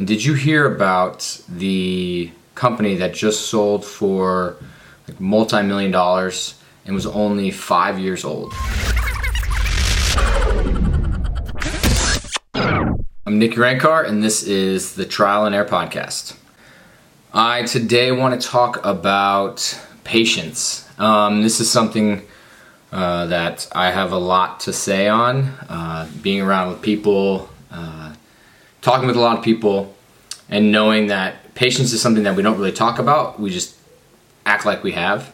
And did you hear about the company that just sold for like multi-million dollars and was only five years old? I'm Nick Urankar, and this is the Trial and Error Podcast. I today want to talk about patience. Um, this is something uh, that I have a lot to say on. Uh, being around with people, uh, talking with a lot of people, and knowing that patience is something that we don't really talk about. We just act like we have.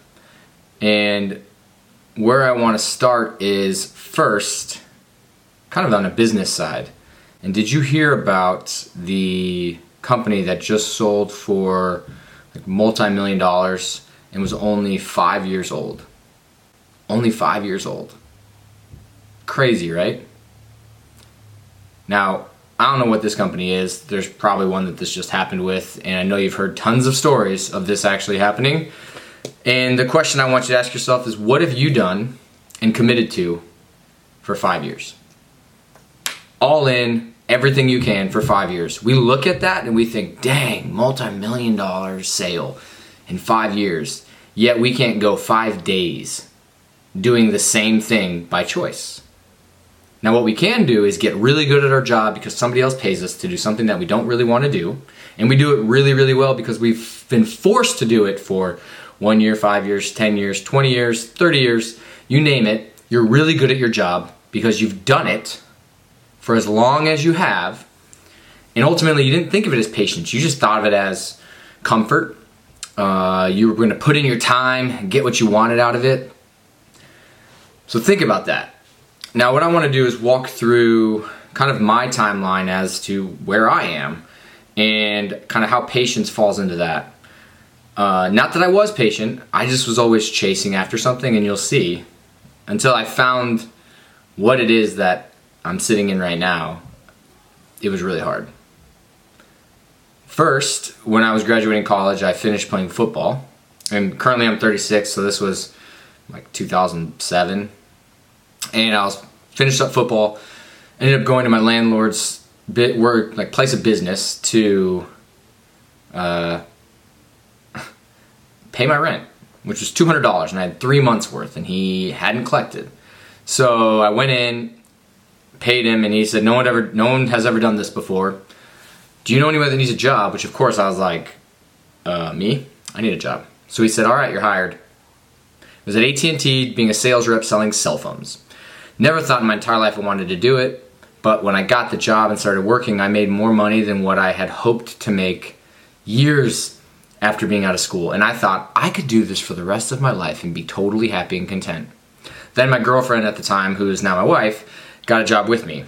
And where I want to start is first, kind of on a business side. And did you hear about the company that just sold for like multi-million dollars and was only five years old? Only five years old. Crazy, right? Now, I don't know what this company is. There's probably one that this just happened with, and I know you've heard tons of stories of this actually happening. And the question I want you to ask yourself is what have you done and committed to for five years? All in, everything you can for five years. We look at that and we think, dang, multi million dollar sale in five years. Yet we can't go five days doing the same thing by choice. Now, what we can do is get really good at our job because somebody else pays us to do something that we don't really want to do. And we do it really, really well because we've been forced to do it for one year, five years, 10 years, 20 years, 30 years, you name it. You're really good at your job because you've done it for as long as you have. And ultimately, you didn't think of it as patience, you just thought of it as comfort. Uh, you were going to put in your time, get what you wanted out of it. So think about that. Now, what I want to do is walk through kind of my timeline as to where I am and kind of how patience falls into that. Uh, not that I was patient, I just was always chasing after something, and you'll see until I found what it is that I'm sitting in right now, it was really hard. First, when I was graduating college, I finished playing football, and currently I'm 36, so this was like 2007, and I was finished up football. Ended up going to my landlord's bit work, like place of business, to uh, pay my rent, which was two hundred dollars, and I had three months worth, and he hadn't collected. So I went in, paid him, and he said, "No one ever, no one has ever done this before. Do you know anyone that needs a job?" Which of course I was like, uh, "Me, I need a job." So he said, "All right, you're hired." It was at AT&T being a sales rep selling cell phones. Never thought in my entire life I wanted to do it, but when I got the job and started working, I made more money than what I had hoped to make years after being out of school. And I thought I could do this for the rest of my life and be totally happy and content. Then my girlfriend at the time, who is now my wife, got a job with me.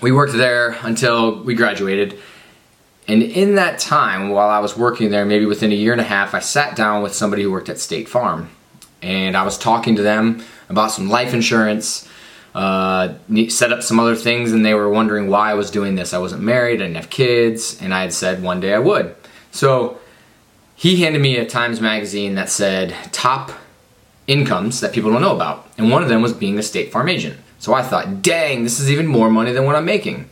We worked there until we graduated. And in that time, while I was working there, maybe within a year and a half, I sat down with somebody who worked at State Farm. And I was talking to them about some life insurance, uh, set up some other things, and they were wondering why I was doing this. I wasn't married, I didn't have kids, and I had said one day I would. So he handed me a Times magazine that said top incomes that people don't know about. And one of them was being a State Farm agent. So I thought, dang, this is even more money than what I'm making.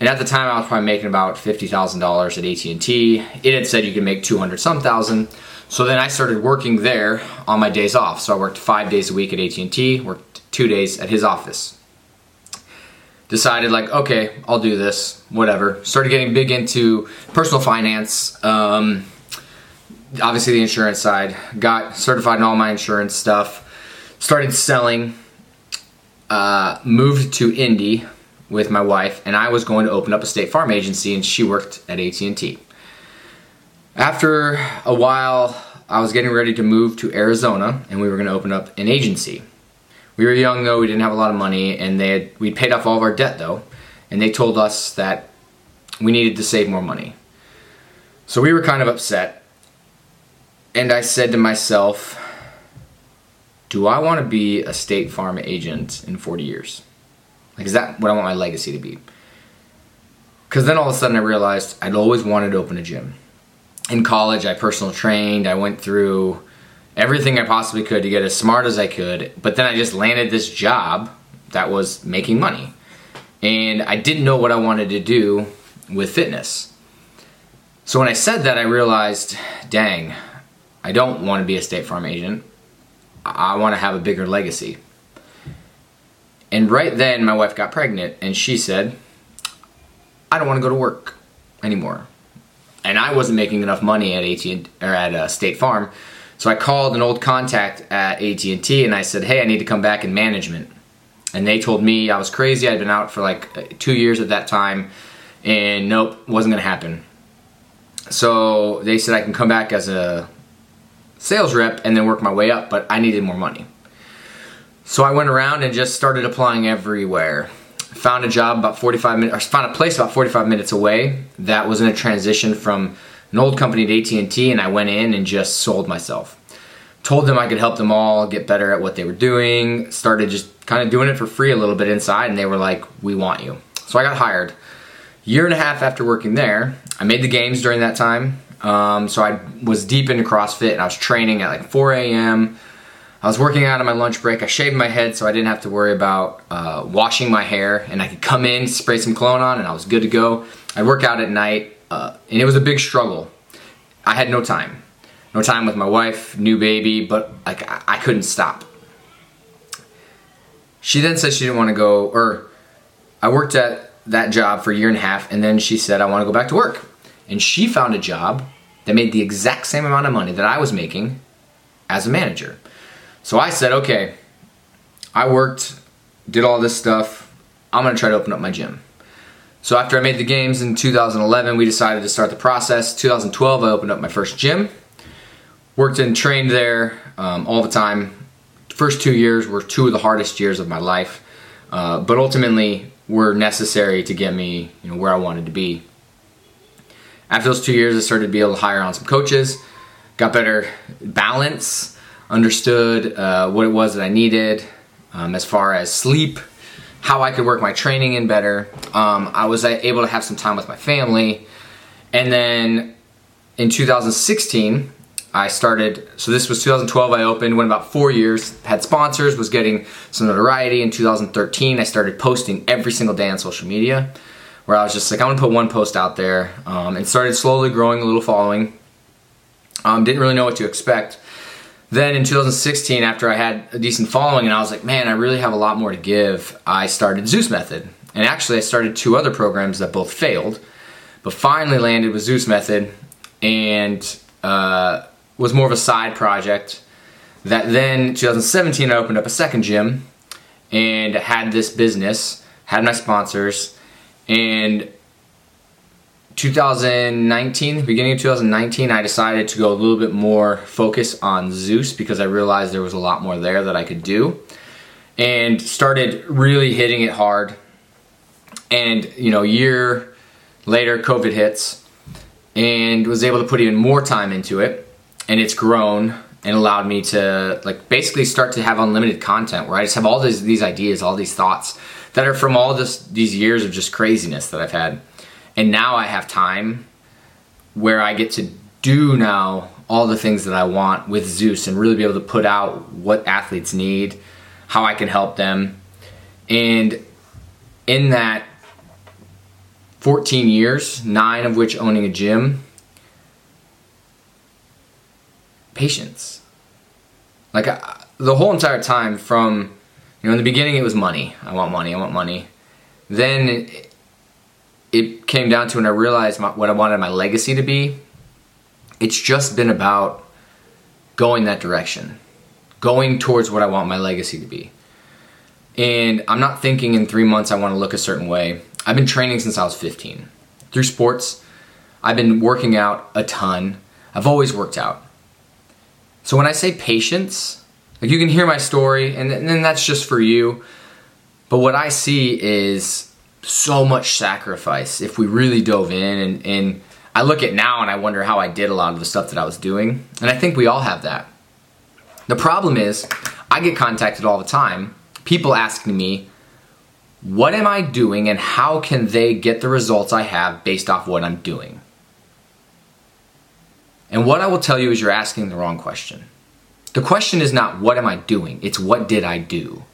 And at the time, I was probably making about fifty thousand dollars at AT and T. It had said you could make two hundred some thousand. So then I started working there on my days off. So I worked five days a week at AT and T. Worked two days at his office. Decided like, okay, I'll do this. Whatever. Started getting big into personal finance. Um, obviously the insurance side. Got certified in all my insurance stuff. Started selling. Uh, moved to Indy with my wife, and I was going to open up a State Farm agency, and she worked at AT&T. After a while, I was getting ready to move to Arizona, and we were going to open up an agency. We were young though; we didn't have a lot of money, and they had, we'd paid off all of our debt though, and they told us that we needed to save more money. So we were kind of upset, and I said to myself, "Do I want to be a State Farm agent in 40 years?" Like, is that what I want my legacy to be? Because then all of a sudden I realized I'd always wanted to open a gym. In college, I personal trained, I went through everything I possibly could to get as smart as I could, but then I just landed this job that was making money. And I didn't know what I wanted to do with fitness. So when I said that, I realized, dang, I don't want to be a State Farm agent. I want to have a bigger legacy. And right then, my wife got pregnant, and she said, I don't want to go to work anymore. And I wasn't making enough money at AT or at uh, State Farm, so I called an old contact at AT&T and I said, "Hey, I need to come back in management." And they told me I was crazy. I'd been out for like uh, two years at that time, and nope, wasn't gonna happen. So they said I can come back as a sales rep and then work my way up, but I needed more money. So I went around and just started applying everywhere. Found a job about 45 minutes, found a place about 45 minutes away that was in a transition from an old company at AT&T and I went in and just sold myself. Told them I could help them all get better at what they were doing. Started just kind of doing it for free a little bit inside and they were like, "We want you." So I got hired. Year and a half after working there, I made the games during that time. Um, so I was deep into CrossFit and I was training at like 4 a.m. I was working out on my lunch break. I shaved my head so I didn't have to worry about uh, washing my hair, and I could come in, spray some cologne on, and I was good to go. I'd work out at night, uh, and it was a big struggle. I had no time, no time with my wife, new baby, but like I, I couldn't stop. She then said she didn't want to go, or I worked at that job for a year and a half, and then she said I want to go back to work, and she found a job that made the exact same amount of money that I was making as a manager. So I said, okay, I worked, did all this stuff. I'm gonna try to open up my gym. So after I made the games in 2011, we decided to start the process. 2012, I opened up my first gym. Worked and trained there um, all the time. First two years were two of the hardest years of my life, uh, but ultimately were necessary to get me you know, where I wanted to be. After those two years, I started to be able to hire on some coaches, got better balance, understood uh, what it was that I needed um, as far as sleep, how I could work my training in better. Um, I was able to have some time with my family. And then in 2016, I started, so this was 2012, I opened, went about four years, had sponsors, was getting some notoriety. In 2013, I started posting every single day on social media, where I was just like, I'm gonna put one post out there, um, and started slowly growing a little following. Um, didn't really know what to expect. Then in 2016, after I had a decent following and I was like, man, I really have a lot more to give, I started Zeus Method. And actually, I started two other programs that both failed, but finally landed with Zeus Method and uh, was more of a side project. That then, 2017, I opened up a second gym and had this business, had my sponsors, and 2019, beginning of 2019, I decided to go a little bit more focus on Zeus because I realized there was a lot more there that I could do and started really hitting it hard. And, you know, a year later, COVID hits and was able to put even more time into it. And it's grown and allowed me to, like, basically start to have unlimited content where I just have all these, these ideas, all these thoughts that are from all this, these years of just craziness that I've had. And now I have time where I get to do now all the things that I want with Zeus and really be able to put out what athletes need, how I can help them. And in that 14 years, nine of which owning a gym, patience. Like I, the whole entire time from, you know, in the beginning it was money. I want money, I want money. Then it came down to when I realized my, what I wanted my legacy to be, it's just been about going that direction, going towards what I want my legacy to be. And I'm not thinking in three months I want to look a certain way. I've been training since I was 15. Through sports, I've been working out a ton. I've always worked out. So when I say patience, like you can hear my story, and then that's just for you. But what I see is so much sacrifice if we really dove in and, and I look at now and I wonder how I did a lot of the stuff that I was doing. And I think we all have that. The problem is, I get contacted all the time, people asking me, what am I doing and how can they get the results I have based off what I'm doing? And what I will tell you is you're asking the wrong question. The question is not what am I doing, it's what did I do?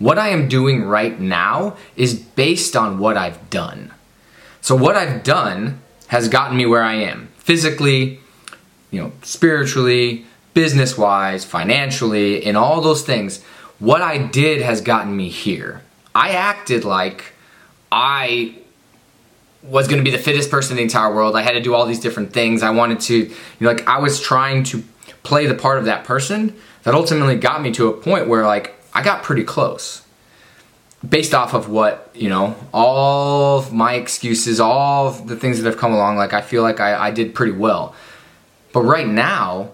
What I am doing right now is based on what I've done. So what I've done has gotten me where I am physically, you know, spiritually, business wise, financially, and all those things. What I did has gotten me here. I acted like I was going to be the fittest person in the entire world. I had to do all these different things. I wanted to, you know, like I was trying to play the part of that person that ultimately got me to a point where like I got pretty close. Based off of what, you know, all of my excuses, all the things that have come along, like I feel like I, I did pretty well. But right now,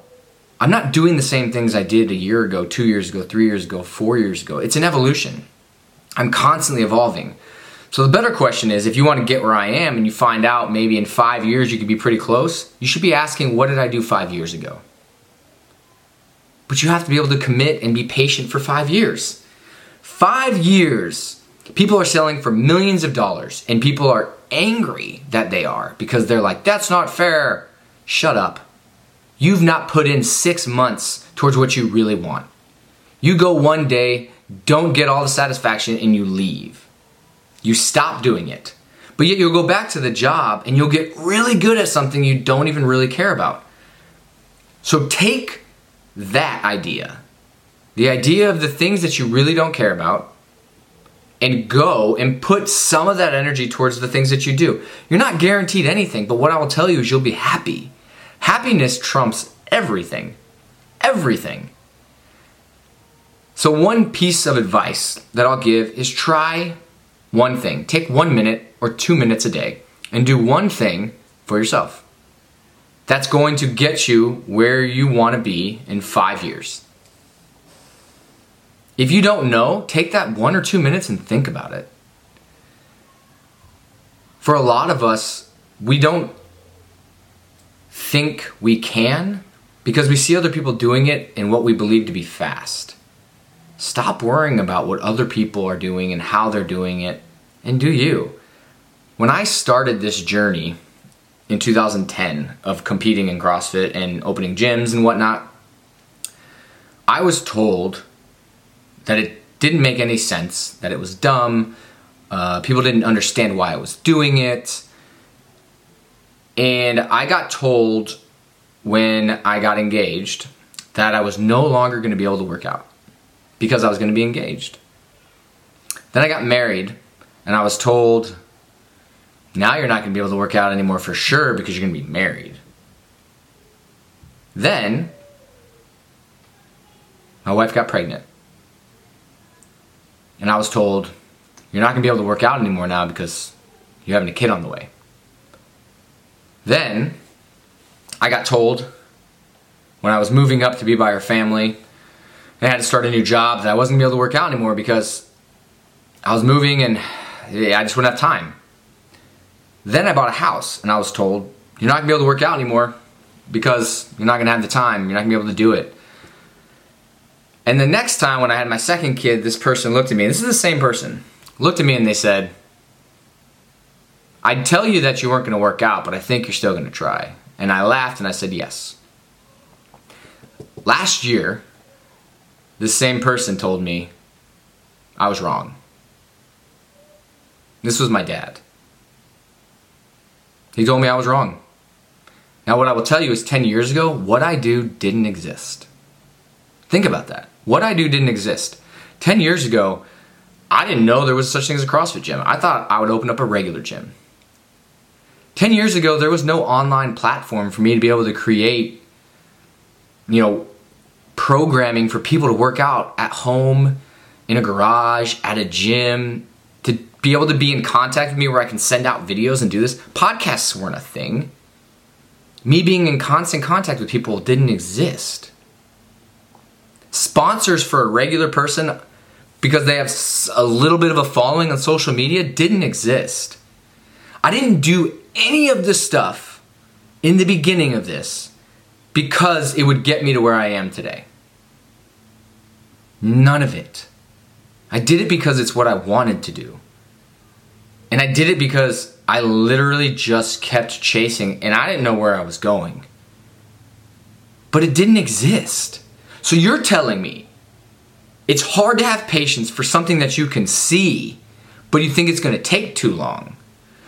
I'm not doing the same things I did a year ago, two years ago, three years ago, four years ago. It's an evolution. I'm constantly evolving. So the better question is if you want to get where I am and you find out maybe in five years you could be pretty close, you should be asking, what did I do five years ago? But you have to be able to commit and be patient for five years. Five years. People are selling for millions of dollars and people are angry that they are because they're like, that's not fair. Shut up. You've not put in six months towards what you really want. You go one day, don't get all the satisfaction, and you leave. You stop doing it. But yet you'll go back to the job and you'll get really good at something you don't even really care about. So take that idea, the idea of the things that you really don't care about, and go and put some of that energy towards the things that you do. You're not guaranteed anything, but what I will tell you is you'll be happy. Happiness trumps everything. Everything. So, one piece of advice that I'll give is try one thing. Take one minute or two minutes a day and do one thing for yourself that's going to get you where you want to be in five years. If you don't know, take that one or two minutes and think about it. For a lot of us, we don't think we can because we see other people doing it in what we believe to be fast. Stop worrying about what other people are doing and how they're doing it, and do you. When I started this journey, in 2010 of competing in CrossFit and opening gyms and whatnot, I was told that it didn't make any sense, that it was dumb, uh, people didn't understand why I was doing it. And I got told when I got engaged that I was no longer going to be able to work out because I was going to be engaged. Then I got married and I was told now you're not going to be able to work out anymore for sure because you're going to be married. Then, my wife got pregnant. And I was told, you're not going to be able to work out anymore now because you're having a kid on the way. Then, I got told when I was moving up to be by her family, I had to start a new job that I wasn't going to be able to work out anymore because I was moving and I just wouldn't have time. Then I bought a house and I was told, you're not gonna be able to work out anymore because you're not gonna have the time, you're not gonna be able to do it. And the next time when I had my second kid, this person looked at me, this is the same person, looked at me and they said, I'd tell you that you weren't gonna work out, but I think you're still gonna try. And I laughed and I said, yes. Last year, the same person told me I was wrong. This was my dad. He told me I was wrong. Now, what I will tell you is 10 years ago, what I do didn't exist. Think about that. What I do didn't exist. 10 years ago, I didn't know there was such thing as a CrossFit gym. I thought I would open up a regular gym. 10 years ago, there was no online platform for me to be able to create, you know, programming for people to work out at home, in a garage, at a gym, be able to be in contact with me where I can send out videos and do this. Podcasts weren't a thing. Me being in constant contact with people didn't exist. Sponsors for a regular person because they have a little bit of a following on social media didn't exist. I didn't do any of this stuff in the beginning of this because it would get me to where I am today. None of it. I did it because it's what I wanted to do. And I did it because I literally just kept chasing and I didn't know where I was going. But it didn't exist. So you're telling me it's hard to have patience for something that you can see, but you think it's going to take too long.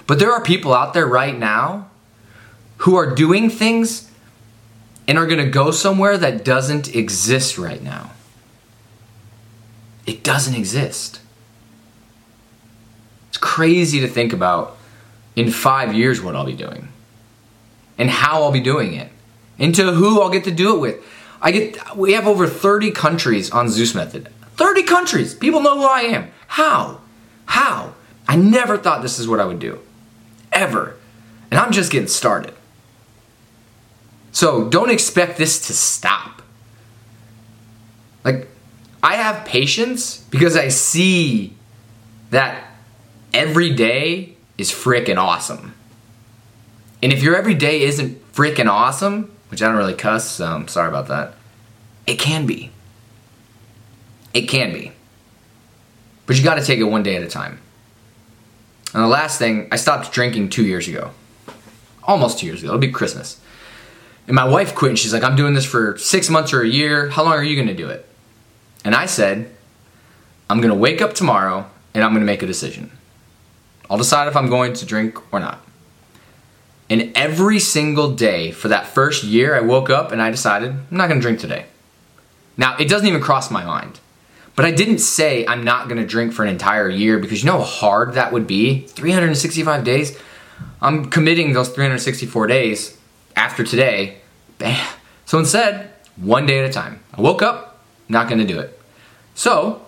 But there are people out there right now who are doing things and are going to go somewhere that doesn't exist right now. It doesn't exist. It's crazy to think about in five years what I'll be doing and how I'll be doing it and to who I'll get to do it with. I get we have over 30 countries on Zeus Method. 30 countries. People know who I am. How? How? I never thought this is what I would do. Ever. And I'm just getting started. So don't expect this to stop. Like, I have patience because I see that every day is freaking awesome. And if your every day isn't freaking awesome, which I don't really cuss, so I'm sorry about that, it can be. It can be. But you gotta take it one day at a time. And the last thing, I stopped drinking two years ago. Almost two years ago. It'll be Christmas. And my wife quit and she's like, I'm doing this for six months or a year. How long are you gonna do it? And I said, I'm gonna wake up tomorrow and I'm gonna make a decision. I'll decide if I'm going to drink or not. And every single day for that first year, I woke up and I decided, I'm not gonna drink today. Now, it doesn't even cross my mind. But I didn't say I'm not gonna drink for an entire year because you know how hard that would be? 365 days? I'm committing those 364 days after today. So instead, one day at a time. I woke up, not gonna do it. So,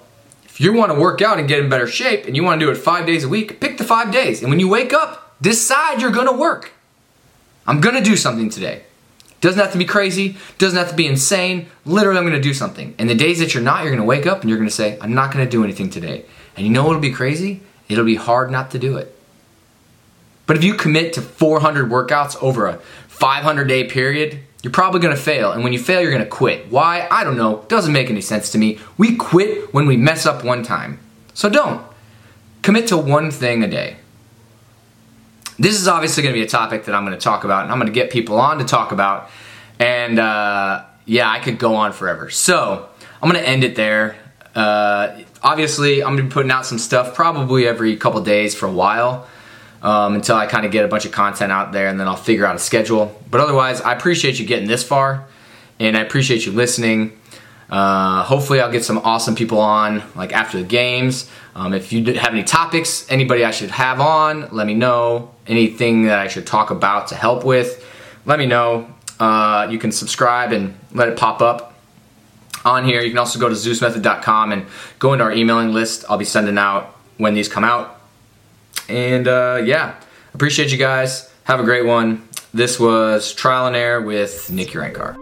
if you wanna work out and get in better shape and you wanna do it five days a week, pick the five days. And when you wake up, decide you're gonna work. I'm gonna do something today. Doesn't have to be crazy, doesn't have to be insane. Literally, I'm gonna do something. And the days that you're not, you're gonna wake up and you're gonna say, I'm not gonna do anything today. And you know what'll be crazy? It'll be hard not to do it. But if you commit to 400 workouts over a 500 day period, you're probably gonna fail. And when you fail, you're gonna quit. Why? I don't know. Doesn't make any sense to me. We quit when we mess up one time. So don't. Commit to one thing a day. This is obviously to be a topic that I'm to talk about, and I'm to get people on to talk about. And uh, yeah, I could go on forever. So I'm to end it there. Uh, obviously, I'm to be putting out some stuff probably every couple days for a while um, until I kind of get a bunch of content out there, and then I'll figure out a schedule. But otherwise, I appreciate you getting this far, and I appreciate you listening. Uh, hopefully, I'll get some awesome people on like after the games. Um, if you have any topics, anybody I should have on, let me know. Anything that I should talk about to help with, let me know. Uh, you can subscribe and let it pop up on here. You can also go to ZeusMethod.com and go into our emailing list. I'll be sending out when these come out. And uh, yeah, appreciate you guys. Have a great one. This was Trial and Error with Nick Urankar.